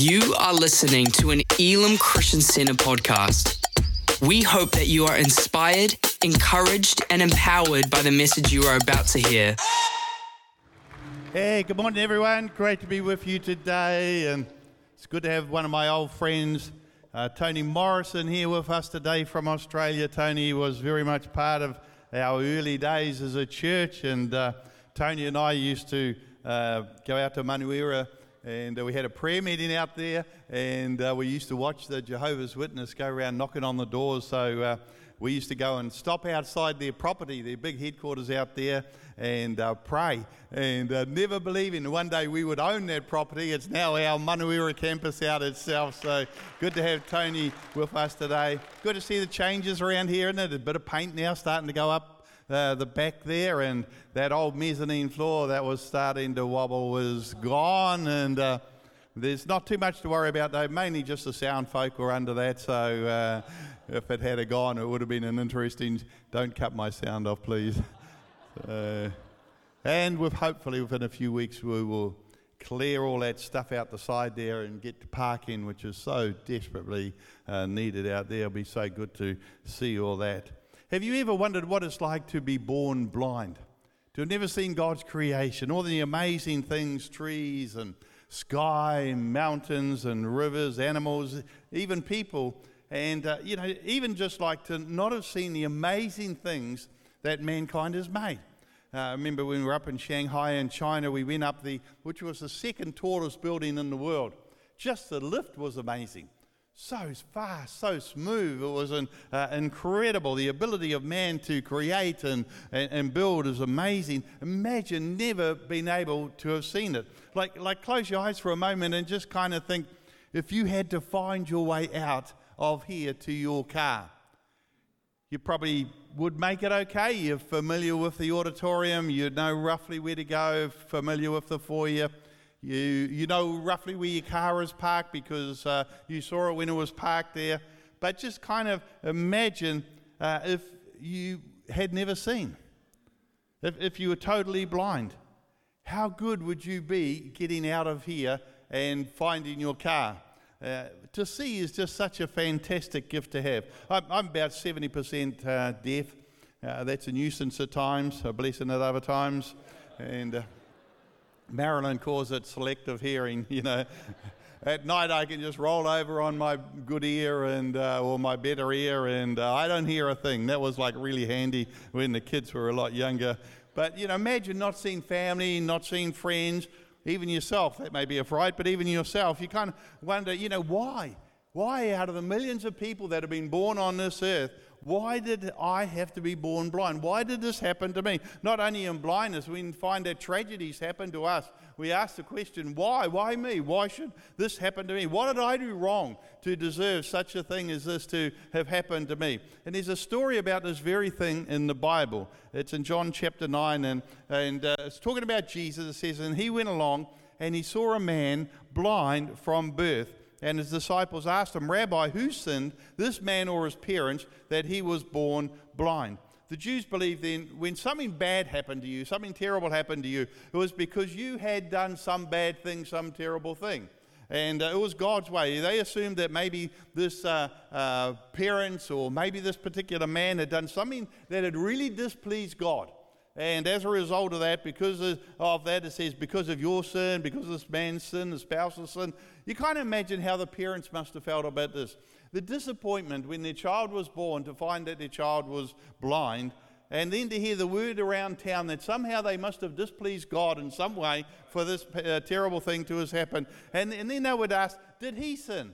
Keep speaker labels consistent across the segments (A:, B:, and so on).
A: You are listening to an Elim Christian Center podcast. We hope that you are inspired, encouraged, and empowered by the message you are about to hear.
B: Hey, good morning, everyone. Great to be with you today. And it's good to have one of my old friends, uh, Tony Morrison, here with us today from Australia. Tony was very much part of our early days as a church. And uh, Tony and I used to uh, go out to Manurewa and uh, we had a prayer meeting out there, and uh, we used to watch the Jehovah's Witness go around knocking on the doors. So uh, we used to go and stop outside their property, their big headquarters out there, and uh, pray. And uh, never believing one day we would own that property. It's now our Manurewa campus out itself. So good to have Tony with us today. Good to see the changes around here, isn't it? A bit of paint now starting to go up uh, the back there, and that old mezzanine floor that was starting to wobble was gone, and uh, there's not too much to worry about though. Mainly just the sound folk were under that, so uh, if it had gone, it would have been an interesting. Don't cut my sound off, please. and with hopefully within a few weeks we will clear all that stuff out the side there and get to parking, which is so desperately uh, needed out there. It'll be so good to see all that. Have you ever wondered what it's like to be born blind? To have never seen God's creation, all the amazing things trees and sky, mountains and rivers, animals, even people. And, uh, you know, even just like to not have seen the amazing things that mankind has made. Uh, I remember when we were up in Shanghai in China, we went up the, which was the second tallest building in the world. Just the lift was amazing so fast, so smooth. It was an, uh, incredible. The ability of man to create and, and, and, build is amazing. Imagine never being able to have seen it. Like, like, close your eyes for a moment and just kind of think if you had to find your way out of here to your car, you probably would make it okay. You're familiar with the auditorium, you know roughly where to go, familiar with the foyer you, you know roughly where your car is parked because uh, you saw it when it was parked there. But just kind of imagine uh, if you had never seen, if, if you were totally blind. How good would you be getting out of here and finding your car? Uh, to see is just such a fantastic gift to have. I'm, I'm about 70% uh, deaf. Uh, that's a nuisance at times, a blessing at other times. And uh, Marilyn calls it selective hearing, you know. At night, I can just roll over on my good ear and uh, or my better ear, and uh, I don't hear a thing. That was like really handy when the kids were a lot younger. But you know, imagine not seeing family, not seeing friends, even yourself. That may be a fright, but even yourself, you kind of wonder, you know, why? Why, out of the millions of people that have been born on this earth, why did I have to be born blind? Why did this happen to me? Not only in blindness, we find that tragedies happen to us. We ask the question, why? Why me? Why should this happen to me? What did I do wrong to deserve such a thing as this to have happened to me? And there's a story about this very thing in the Bible. It's in John chapter 9, and, and uh, it's talking about Jesus. It says, And he went along and he saw a man blind from birth. And his disciples asked him, Rabbi, who sinned, this man or his parents, that he was born blind? The Jews believed then when something bad happened to you, something terrible happened to you, it was because you had done some bad thing, some terrible thing. And uh, it was God's way. They assumed that maybe this uh, uh, parents or maybe this particular man had done something that had really displeased God. And as a result of that, because of that, it says, because of your sin, because of this man's sin, the spouse's sin, you can't imagine how the parents must have felt about this. The disappointment when their child was born to find that their child was blind, and then to hear the word around town that somehow they must have displeased God in some way for this uh, terrible thing to have happened. And, and then they would ask, Did he sin?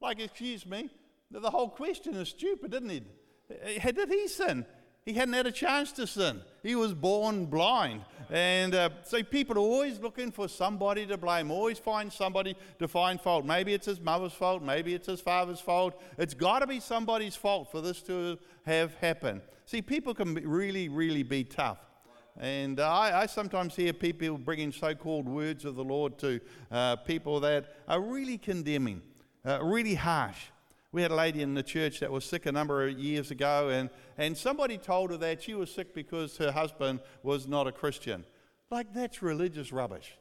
B: Like, excuse me, the whole question is stupid, isn't it? Uh, did he sin? He hadn't had a chance to sin. He was born blind. And uh, so people are always looking for somebody to blame, always find somebody to find fault. Maybe it's his mother's fault, maybe it's his father's fault. It's got to be somebody's fault for this to have happened. See, people can really, really be tough. And uh, I, I, sometimes hear people bringing so called words of the Lord to uh, people that are really condemning, uh, really harsh. We had a lady in the church that was sick a number of years ago, and, and somebody told her that she was sick because her husband was not a Christian. Like, that's religious rubbish.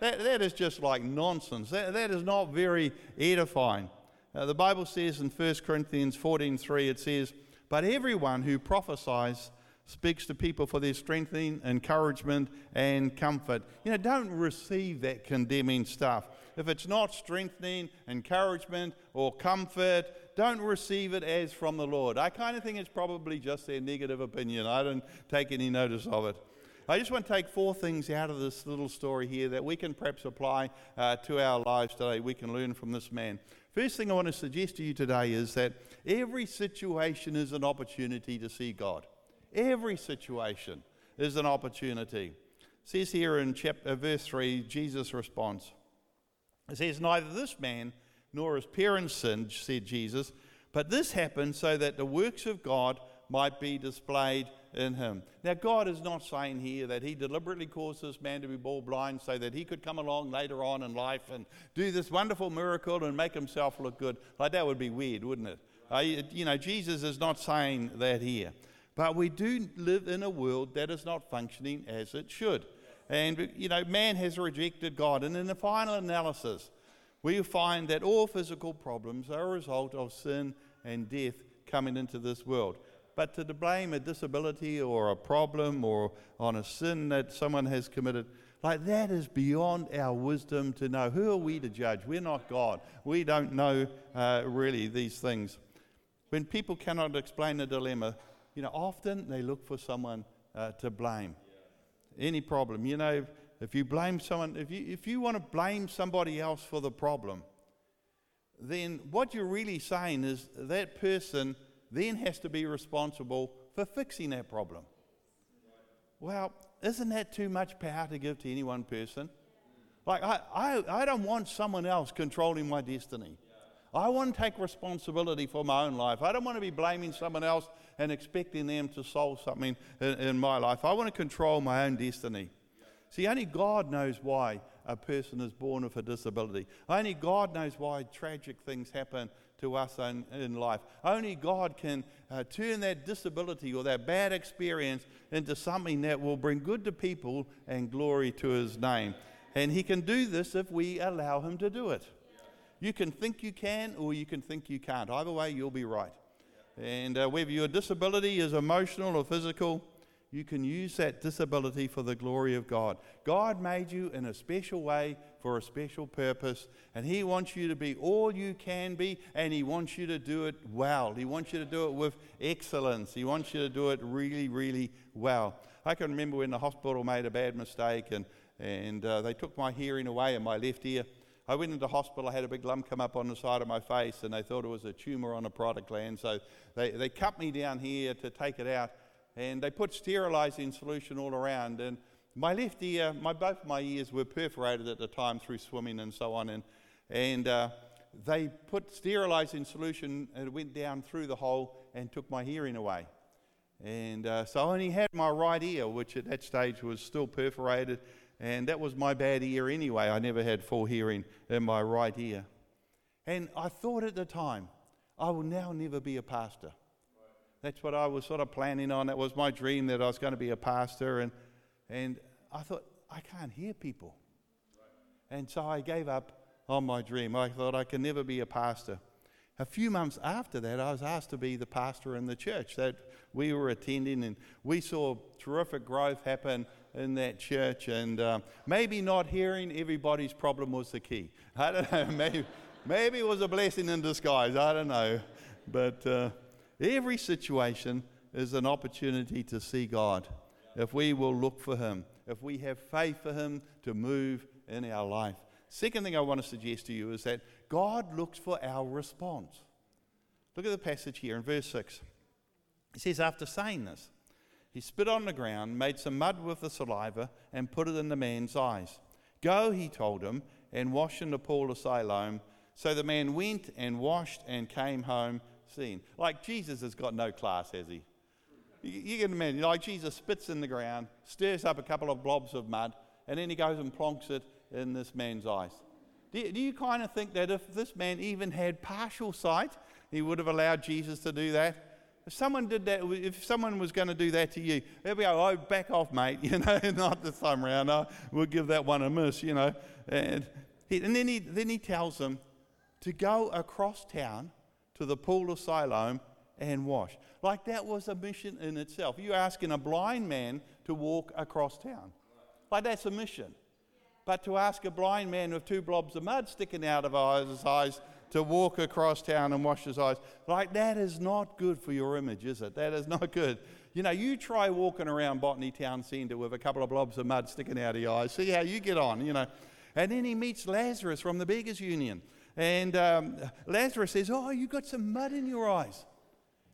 B: That, that is just like nonsense. That, that is not very edifying. Uh, the Bible says in 1 Corinthians 14:3, it says, But everyone who prophesies speaks to people for their strengthening, encouragement, and comfort. You know, don't receive that condemning stuff. If it's not strengthening, encouragement, or comfort, don't receive it as from the Lord. I kind of think it's probably just their negative opinion. I don't take any notice of it. I just want to take four things out of this little story here that we can perhaps apply uh, to our lives today. We can learn from this man. First thing I want to suggest to you today is that every situation is an opportunity to see God. Every situation is an opportunity. It says here in chapter, uh, verse 3, Jesus responds. It says, Neither this man nor his parents sinned, said Jesus, but this happened so that the works of God might be displayed in him. Now, God is not saying here that he deliberately caused this man to be born blind so that he could come along later on in life and do this wonderful miracle and make himself look good. Like, that would be weird, wouldn't it? Uh, you know, Jesus is not saying that here. But we do live in a world that is not functioning as it should. And, you know, man has rejected God. And in the final analysis, we find that all physical problems are a result of sin and death coming into this world. But to blame a disability or a problem or on a sin that someone has committed, like that is beyond our wisdom to know. Who are we to judge? We're not God. We don't know uh, really these things. When people cannot explain a dilemma, you know, often they look for someone uh, to blame. Any problem, you know, if you blame someone, if you, if you want to blame somebody else for the problem, then what you're really saying is that person then has to be responsible for fixing that problem. Well, isn't that too much power to give to any one person? Like, I, I, I don't want someone else controlling my destiny. I want to take responsibility for my own life. I don't want to be blaming someone else and expecting them to solve something in, in my life. I want to control my own destiny. See, only God knows why a person is born with a disability. Only God knows why tragic things happen to us in, in life. Only God can uh, turn that disability or that bad experience into something that will bring good to people and glory to His name. And He can do this if we allow Him to do it. You can think you can, or you can think you can't. Either way, you'll be right. And uh, whether your disability is emotional or physical, you can use that disability for the glory of God. God made you in a special way for a special purpose, and He wants you to be all you can be, and He wants you to do it well. He wants you to do it with excellence. He wants you to do it really, really well. I can remember when the hospital made a bad mistake, and, and uh, they took my hearing away in my left ear. I went into hospital, I had a big lump come up on the side of my face, and they thought it was a tumor on a parotid gland. So they, they cut me down here to take it out, and they put sterilizing solution all around. And my left ear, my, both of my ears were perforated at the time through swimming and so on. And, and uh, they put sterilizing solution, and it went down through the hole and took my hearing away. And uh, so I only had my right ear, which at that stage was still perforated and that was my bad ear anyway. I never had full hearing in my right ear. And I thought at the time, I will now never be a pastor. That's what I was sort of planning on. That was my dream that I was going to be a pastor. And, and I thought, I can't hear people. And so I gave up on my dream. I thought I can never be a pastor. A few months after that, I was asked to be the pastor in the church that we were attending, and we saw terrific growth happen in that church. And uh, maybe not hearing everybody's problem was the key. I don't know. Maybe, maybe it was a blessing in disguise. I don't know. But uh, every situation is an opportunity to see God if we will look for Him, if we have faith for Him to move in our life. Second thing I want to suggest to you is that God looks for our response. Look at the passage here in verse 6. He says, After saying this, he spit on the ground, made some mud with the saliva, and put it in the man's eyes. Go, he told him, and wash in the pool of Siloam. So the man went and washed and came home seeing. Like Jesus has got no class, has he? You, can imagine, like Jesus spits in the ground, stirs up a couple of blobs of mud, and then he goes and plonks it in this man's eyes. Do you, do you kind of think that if this man even had partial sight, he would have allowed Jesus to do that? If someone did that, if someone was going to do that to you, they'd be, oh, back off, mate, you know, not this time around. No, we'll give that one a miss, you know. And, he, and then, he, then he tells them to go across town to the pool of Siloam and wash. Like that was a mission in itself. You're asking a blind man to walk across town. Like that's a mission. But to ask a blind man with two blobs of mud sticking out of his eyes to walk across town and wash his eyes, like that is not good for your image, is it? That is not good. You know, you try walking around Botany Town Centre with a couple of blobs of mud sticking out of your eyes. See how you get on, you know. And then he meets Lazarus from the Beggars Union. And um, Lazarus says, Oh, you got some mud in your eyes.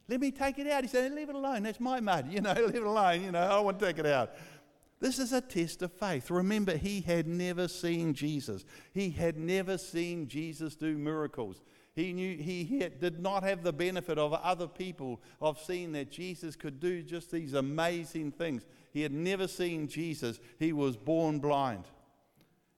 B: Let me take it out. He said, Leave it alone. That's my mud. You know, leave it alone. You know, I want to take it out. This is a test of faith. Remember, he had never seen Jesus. He had never seen Jesus do miracles. He knew he did not have the benefit of other people of seeing that Jesus could do just these amazing things. He had never seen Jesus. He was born blind.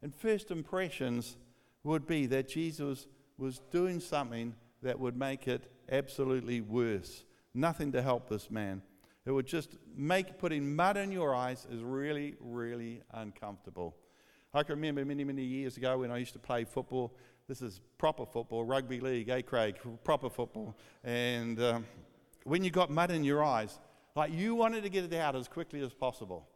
B: And first impressions would be that Jesus was doing something that would make it absolutely worse. Nothing to help this man. It would just make putting mud in your eyes is really, really uncomfortable. I can remember many, many years ago when I used to play football. This is proper football, rugby league, eh, Craig? Proper football. And um, when you got mud in your eyes, like you wanted to get it out as quickly as possible.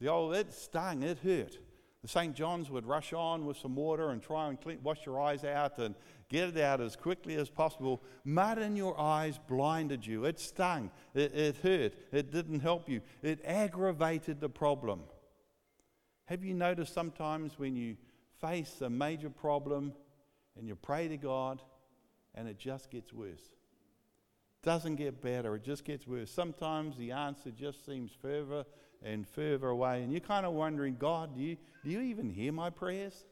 B: The old, it stung, it hurt. The St. John's would rush on with some water and try and clean, wash your eyes out and get it out as quickly as possible. Mud in your eyes blinded you. It stung. It, it hurt. It didn't help you. It aggravated the problem. Have you noticed sometimes when you face a major problem and you pray to God and it just gets worse? Doesn't get better, it just gets worse. Sometimes the answer just seems further and further away, and you're kind of wondering, God, do you, do you even hear my prayers?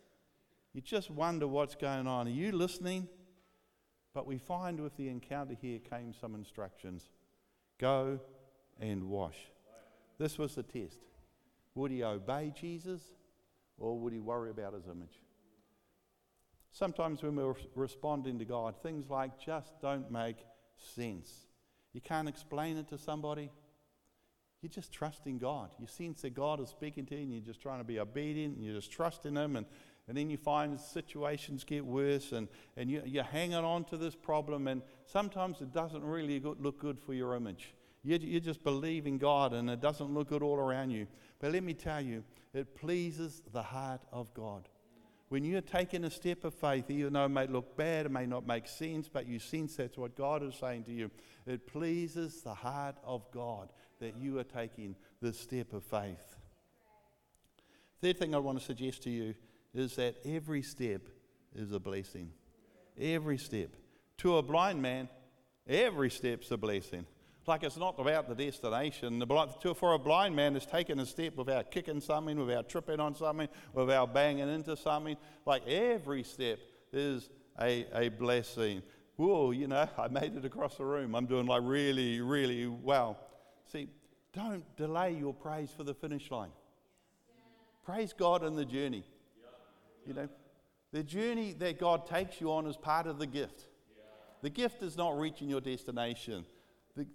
B: You just wonder what's going on. Are you listening? But we find with the encounter here came some instructions go and wash. This was the test. Would he obey Jesus or would he worry about his image? Sometimes when we're responding to God, things like just don't make sense. You can't explain it to somebody. You just trust in God. You sense that God is speaking to you and you're just trying to be obedient and you're just trusting Him. And, and then you find situations get worse and, and you, you're hanging on to this problem. And sometimes it doesn't really look good for your image. You, you just believe in God and it doesn't look good all around you. But let me tell you, it pleases the heart of God. When you're taking a step of faith, even though it may look bad, it may not make sense, but you sense that's what God is saying to you, it pleases the heart of God that you are taking this step of faith. Third thing I want to suggest to you is that every step is a blessing. Every step. To a blind man, every step's a blessing. Like it's not about the destination. For a blind man, it's taking a step without kicking something, without tripping on something, without banging into something. Like every step is a, a blessing. Whoa, you know, I made it across the room. I'm doing like really, really well. See, don't delay your praise for the finish line. Praise God in the journey. You know, the journey that God takes you on is part of the gift. The gift is not reaching your destination.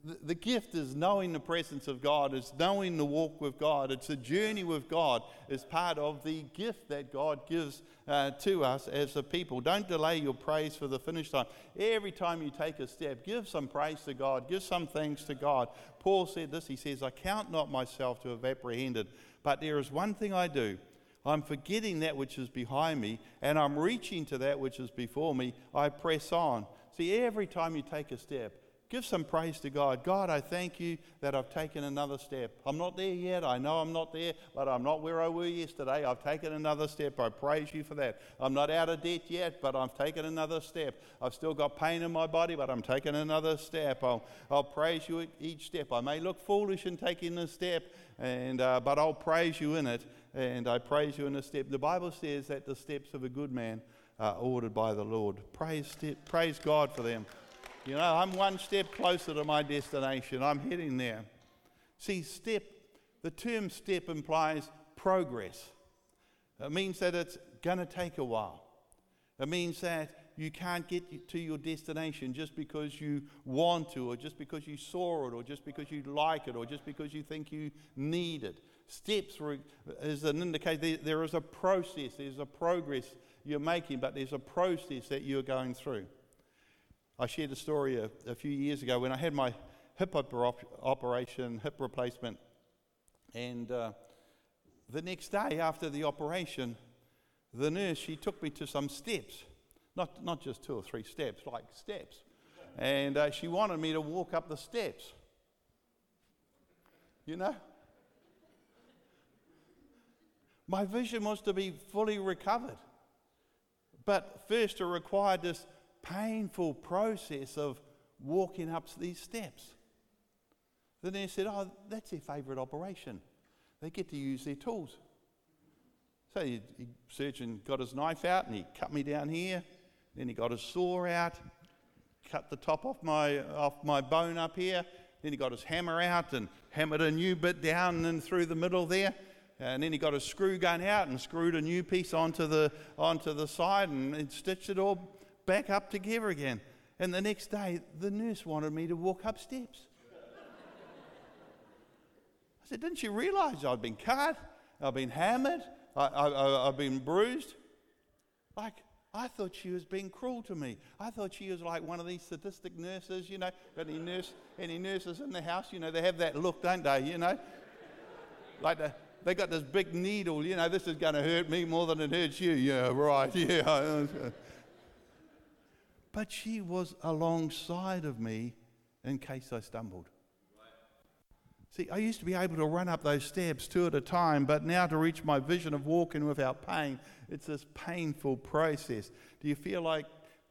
B: The, the, gift is knowing the presence of God, it's knowing the walk with God, it's a journey with God, it's part of the gift that God gives uh, to us as a people. Don't delay your praise for the finish line. Every time you take a step, give some praise to God, give some thanks to God. Paul said this He says, I count not myself to have apprehended, but there is one thing I do. I'm forgetting that which is behind me, and I'm reaching to that which is before me. I press on. See, every time you take a step, Give some praise to God. God, I thank you that I've taken another step. I'm not there yet. I know I'm not there, but I'm not where I were yesterday. I've taken another step. I praise you for that. I'm not out of debt yet, but I've taken another step. I've still got pain in my body, but I'm taking another step. I'll, I'll praise you each step. I may look foolish in taking this step, and, uh, but I'll praise you in it, and I praise you in the step. The Bible says that the steps of a good man are ordered by the Lord. Praise, praise God for them. You know, I'm one step closer to my destination. I'm heading there. See, step, the term step implies progress. It means that it's going to take a while. It means that you can't get to your destination just because you want to, or just because you saw it, or just because you like it, or just because you think you need it. Steps is an indicator there is a process, there's a progress you're making, but there's a process that you're going through. I shared a story a, a few years ago when I had my hip operation, hip replacement, and uh, the next day after the operation, the nurse she took me to some steps, not not just two or three steps, like steps, and uh, she wanted me to walk up the steps. You know, my vision was to be fully recovered. But first, it required this painful process of walking up these steps. Then they said, Oh, that's their favourite operation. They get to use their tools. So the surgeon got his knife out and he cut me down here. Then he got his saw out, cut the top off my, off my bone up here. Then he got his hammer out and hammered a new bit down and through the middle there. And then he got a screw gun out and screwed a new piece onto the, onto the side and stitched it all back up together again. And the next day, the nurse wanted me to walk up steps. I said, Didn't you realize I've been cut? I've been hammered? I, have been bruised? Like, I thought she was being cruel to me. I thought she was like one of these sadistic nurses, you know. Any nurse, any nurses in the house, you know, they have that look, don't they? You know, like the, they got this big needle, you know, this is going to hurt me more than it hurts you. Yeah, right, yeah. But she was alongside of me in case I stumbled. See, I used to be able to run up those steps two at a time, but now to reach my vision of walking without pain, it's this painful process. Do you feel like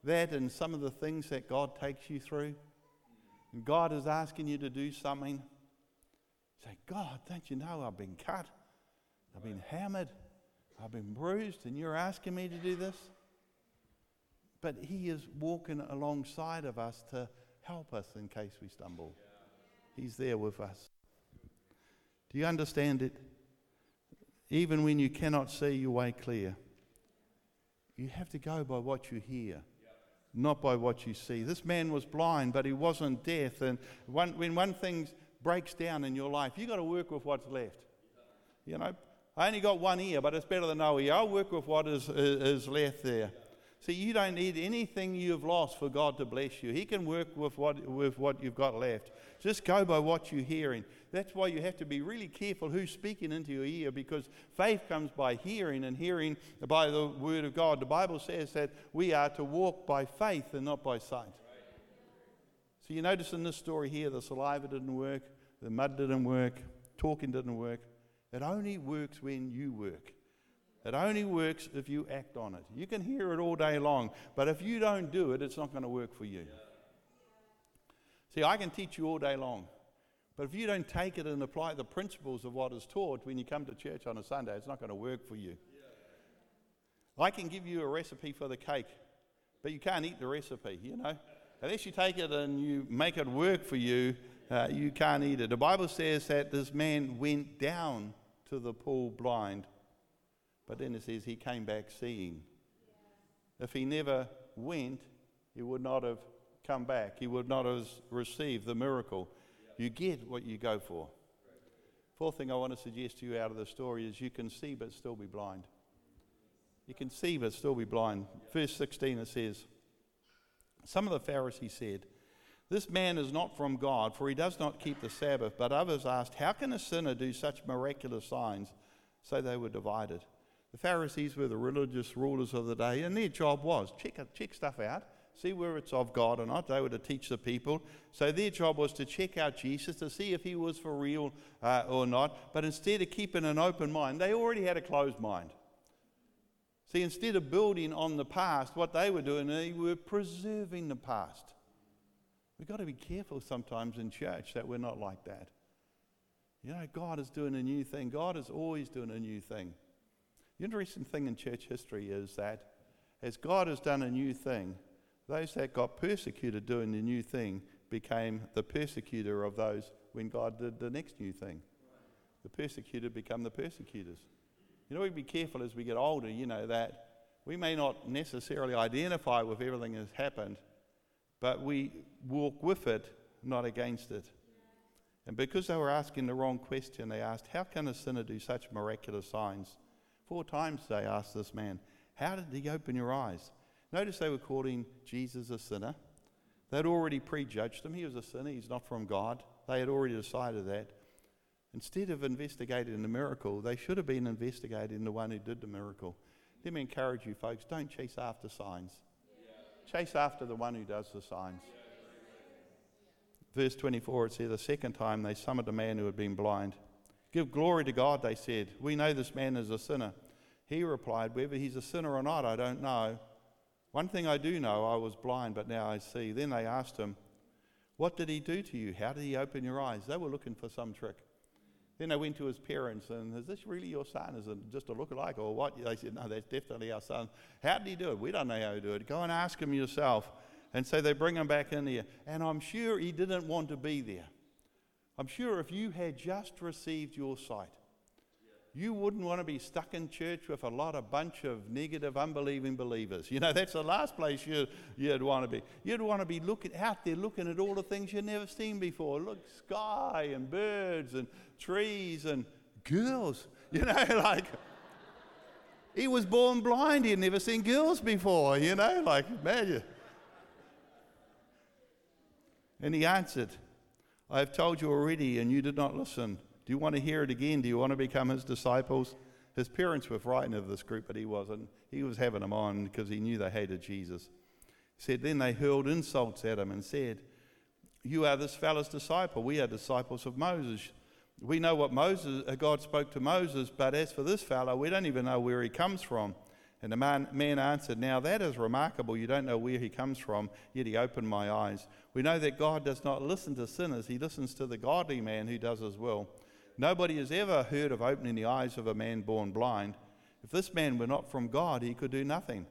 B: that and some of the things that God takes you through? God is asking you to do something. Say, God, don't you know I've been cut? I've been hammered. I've been bruised, and you're asking me to do this? But He is walking alongside of us to help us in case we stumble. He's there with us. Do you understand it? Even when you cannot see your way clear, you have to go by what you hear, not by what you see. This man was blind, but he wasn't deaf. And when one thing breaks down in your life, you've got to work with what's left. You know, I only got one ear, but it's better than no ear. I'll work with what is, is left there. See, you don't need anything you've lost for God to bless you. He can work with what, with what you've got left. Just go by what you're hearing. That's why you have to be really careful who's speaking into your ear because faith comes by hearing and hearing by the Word of God. The Bible says that we are to walk by faith and not by sight. So you notice in this story here, the saliva didn't work, the mud didn't work, talking didn't work. It only works when you work. It only works if you act on it. You can hear it all day long, but if you don't do it, it's not going to work for you. See, I can teach you all day long, but if you don't take it and apply the principles of what is taught when you come to church on a Sunday, it's not going to work for you. I can give you a recipe for the cake, but you can't eat the recipe, you know. Unless you take it and you make it work for you, uh, you can't eat it. The Bible says that this man went down to the pool blind, but then it says he came back seeing. If he never went, he would not have come back. He would not have received the miracle. You get what you go for. Fourth thing I want to suggest to you out of the story is you can see but still be blind. You can see but still be blind. Verse 16 it says, Some of the Pharisees said, this man is not from God, for he does not keep the Sabbath. But others asked, How can a sinner do such miraculous signs? So they were divided. The Pharisees were the religious rulers of the day, and their job was check, check stuff out, see whether it's of God or not. They were to teach the people. So their job was to check out Jesus to see if he was for real uh, or not. But instead of keeping an open mind, they already had a closed mind. See, instead of building on the past, what they were doing, they were preserving the past. We've got to be careful sometimes in church that we're not like that. You know, God is doing a new thing. God is always doing a new thing. The interesting thing in church history is that as God has done a new thing, those that got persecuted doing the new thing became the persecutor of those when God did the next new thing. The persecuted become the persecutors. You know, we be careful as we get older, you know, that We may not necessarily identify with everything that's happened, but we walk with it, not against it. And because they were asking the wrong question, they asked, How can a sinner do such miraculous signs? Four times they asked this man, How did he open your eyes? Notice they were calling Jesus a sinner. They'd already prejudged him. He was a sinner, he's not from God. They had already decided that. Instead of investigating the miracle, they should have been investigating the one who did the miracle. Let me encourage you, folks don't chase after signs, chase after the one who does the signs. Verse 24, it says, The second time they summoned a man who had been blind. Give glory to God, they said. We know this man is a sinner. He replied, Whether he's a sinner or not, I don't know. One thing I do know, I was blind, but now I see. Then they asked him, What did he do to you? How did he open your eyes? They were looking for some trick. Then they went to his parents and, Is this really your son? Is it just a look-alike or what? They said, No, that's definitely our son. How did he do it? We don't know how to do it. Go and ask him yourself. And so they bring him back in here. And I'm sure he didn't want to be there. I'm sure if you had just received your sight, you wouldn't want to be stuck in church with a lot of bunch of negative, unbelieving believers. You know, that's the last place you'd, you'd want to be. You'd want to be looking out there, looking at all the things you've never seen before. Look, sky and birds and trees and girls. You know, like he was born blind. He had never seen girls before. You know, like imagine. And he answered, I have told you already, and you did not listen. Do you want to hear it again? Do you want to become his disciples? His parents were frightened of this group, but he wasn't. He was having them on because he knew they hated Jesus. He said, Then they hurled insults at him and said, You are this fellow's disciple. We are disciples of Moses. We know what Moses, uh, God spoke to Moses, but as for this fellow, we don't even know where he comes from. And the man, man, answered, Now that is remarkable. You don't know where he comes from, yet he opened my eyes. We know that God does not listen to sinners, he listens to the godly man who does his will. Nobody has ever heard of opening the eyes of a man born blind. If this man were not from God, he could do nothing.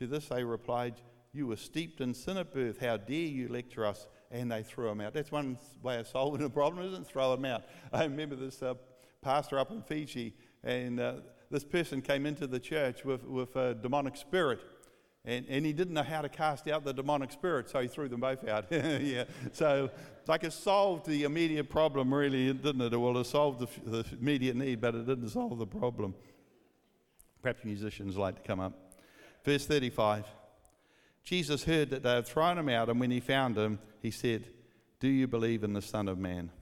B: To this they replied, You were steeped in sin at birth. How dare you lecture us? And they threw him out. That's one way of solving a problem, isn't it? Throw him out. I remember this uh, pastor up in Fiji, and uh, this person came into the church with, with a demonic spirit. And, and he didn't know how to cast out the demonic spirit, so he threw them both out. yeah. So, like, it solved the immediate problem, really, didn't it? Well, it solved the, the immediate need, but it didn't solve the problem. Perhaps musicians like to come up. Verse 35 Jesus heard that they had thrown him out, and when he found him, he said, Do you believe in the Son of Man?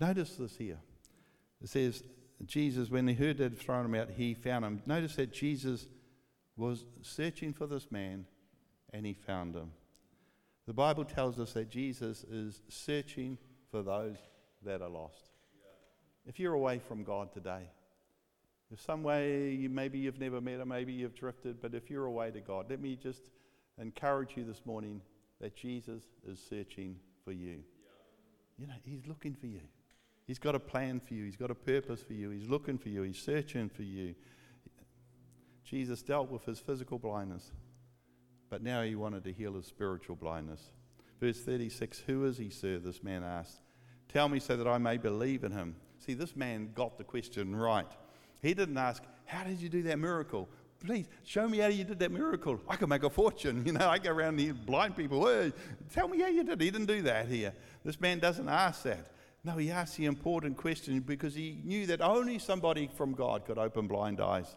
B: Notice this here. It says, Jesus, when he heard that thrown him out, he found him. Notice that Jesus was searching for this man and he found him. The Bible tells us that Jesus is searching for those that are lost. If you're away from God today, if some way you, maybe you've never met him, maybe you've drifted, but if you're away to God, let me just encourage you this morning that Jesus is searching for you. You know, he's looking for you. He's got a plan for you. He's got a purpose for you. He's looking for you. He's searching for you. Jesus dealt with his physical blindness, but now he wanted to heal his spiritual blindness. Verse 36 Who is he, sir? This man asked. Tell me so that I may believe in him. See, this man got the question right. He didn't ask, How did you do that miracle? Please show me how you did that miracle. I could make a fortune. You know, I go around here blind people. Hey, tell me how you did it. He didn't do that here. This man doesn't ask that. No, he asked the important question because he knew that only somebody from God could open blind eyes.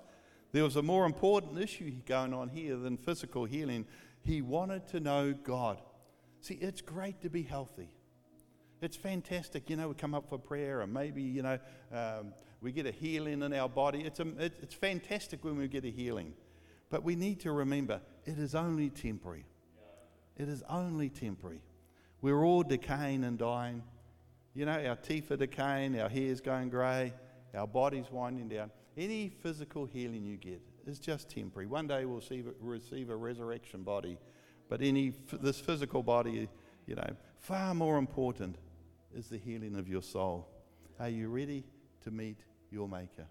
B: There was a more important issue going on here than physical healing. He wanted to know God. See, it's great to be healthy. It's fantastic. You know, we come up for prayer and maybe, you know, um, we get a healing in our body. It's, a, it, it's fantastic when we get a healing. But we need to remember it is only temporary. It is only temporary. We're all decaying and dying. You know, our teeth are decaying, our hair's going grey, our body's winding down. Any physical healing you get is just temporary. One day we'll receive, receive a resurrection body, but any this physical body, you know, far more important is the healing of your soul. Are you ready to meet your Maker?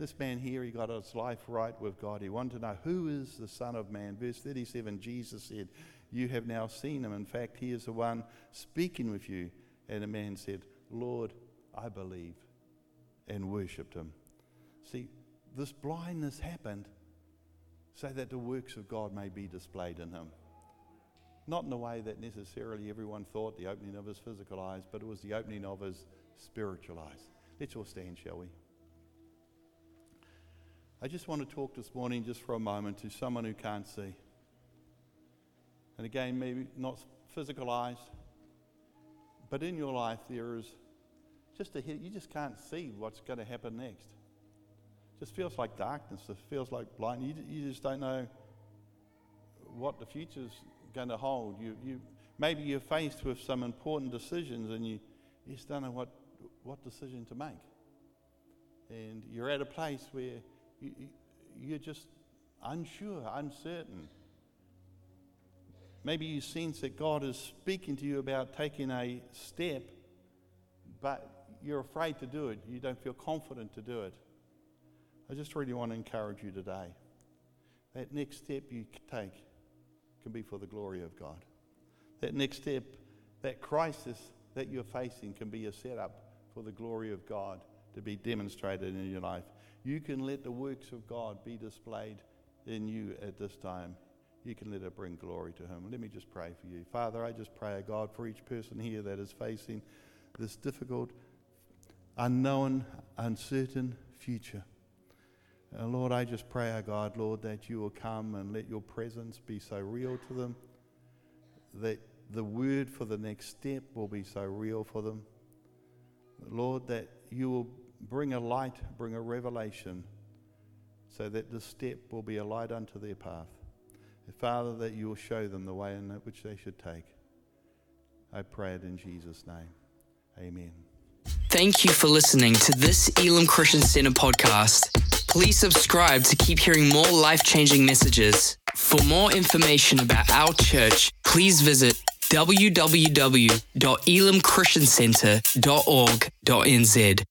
B: This man here, he got his life right with God. He wanted to know who is the Son of Man. Verse 37, Jesus said, You have now seen him. In fact, he is the one speaking with you. And the man said, Lord, I believe, and worshipped him. See, this blindness happened so that the works of God may be displayed in him. Not in the way that necessarily everyone thought the opening of his physical eyes, but it was the opening of his spiritual eyes. Let's all stand, shall we? I just want to talk this morning, just for a moment, to someone who can't see. And again, maybe not physical eyes, but in your life there is just a hit. You just can't see what's going to happen next. It just feels like darkness. It feels like blind. You, you just don't know what the future's going to hold. You, you, maybe you're faced with some important decisions and you, you just don't know what, what decision to make. And you're at a place where you, you're just unsure, uncertain. Maybe you sense that God is speaking to you about taking a step, but you're afraid to do it. You don't feel confident to do it. I just really want to encourage you today. That next step you take can be for the glory of God. That next step, that crisis that you're facing can be a setup for the glory of God to be demonstrated in your life. You can let the works of God be displayed in you at this time you can let it bring glory to Him. Let me just pray for you. Father, I just pray, God, for each person here that is facing this difficult, unknown, uncertain future. Uh, Lord, I just pray, oh God, Lord, that you will come and let your presence be so real to them, that the word for the next step will be so real for them. Lord, that you will bring a light, bring a revelation, so that the step will be a light unto their path. Father, that you will show them the way in which they should take. I pray it in Jesus' name. Amen.
A: Thank you for listening to this Elim Christian Center podcast. Please subscribe to keep hearing more life changing messages. For more information about our church, please visit www.elimchristiancenter.org.nz.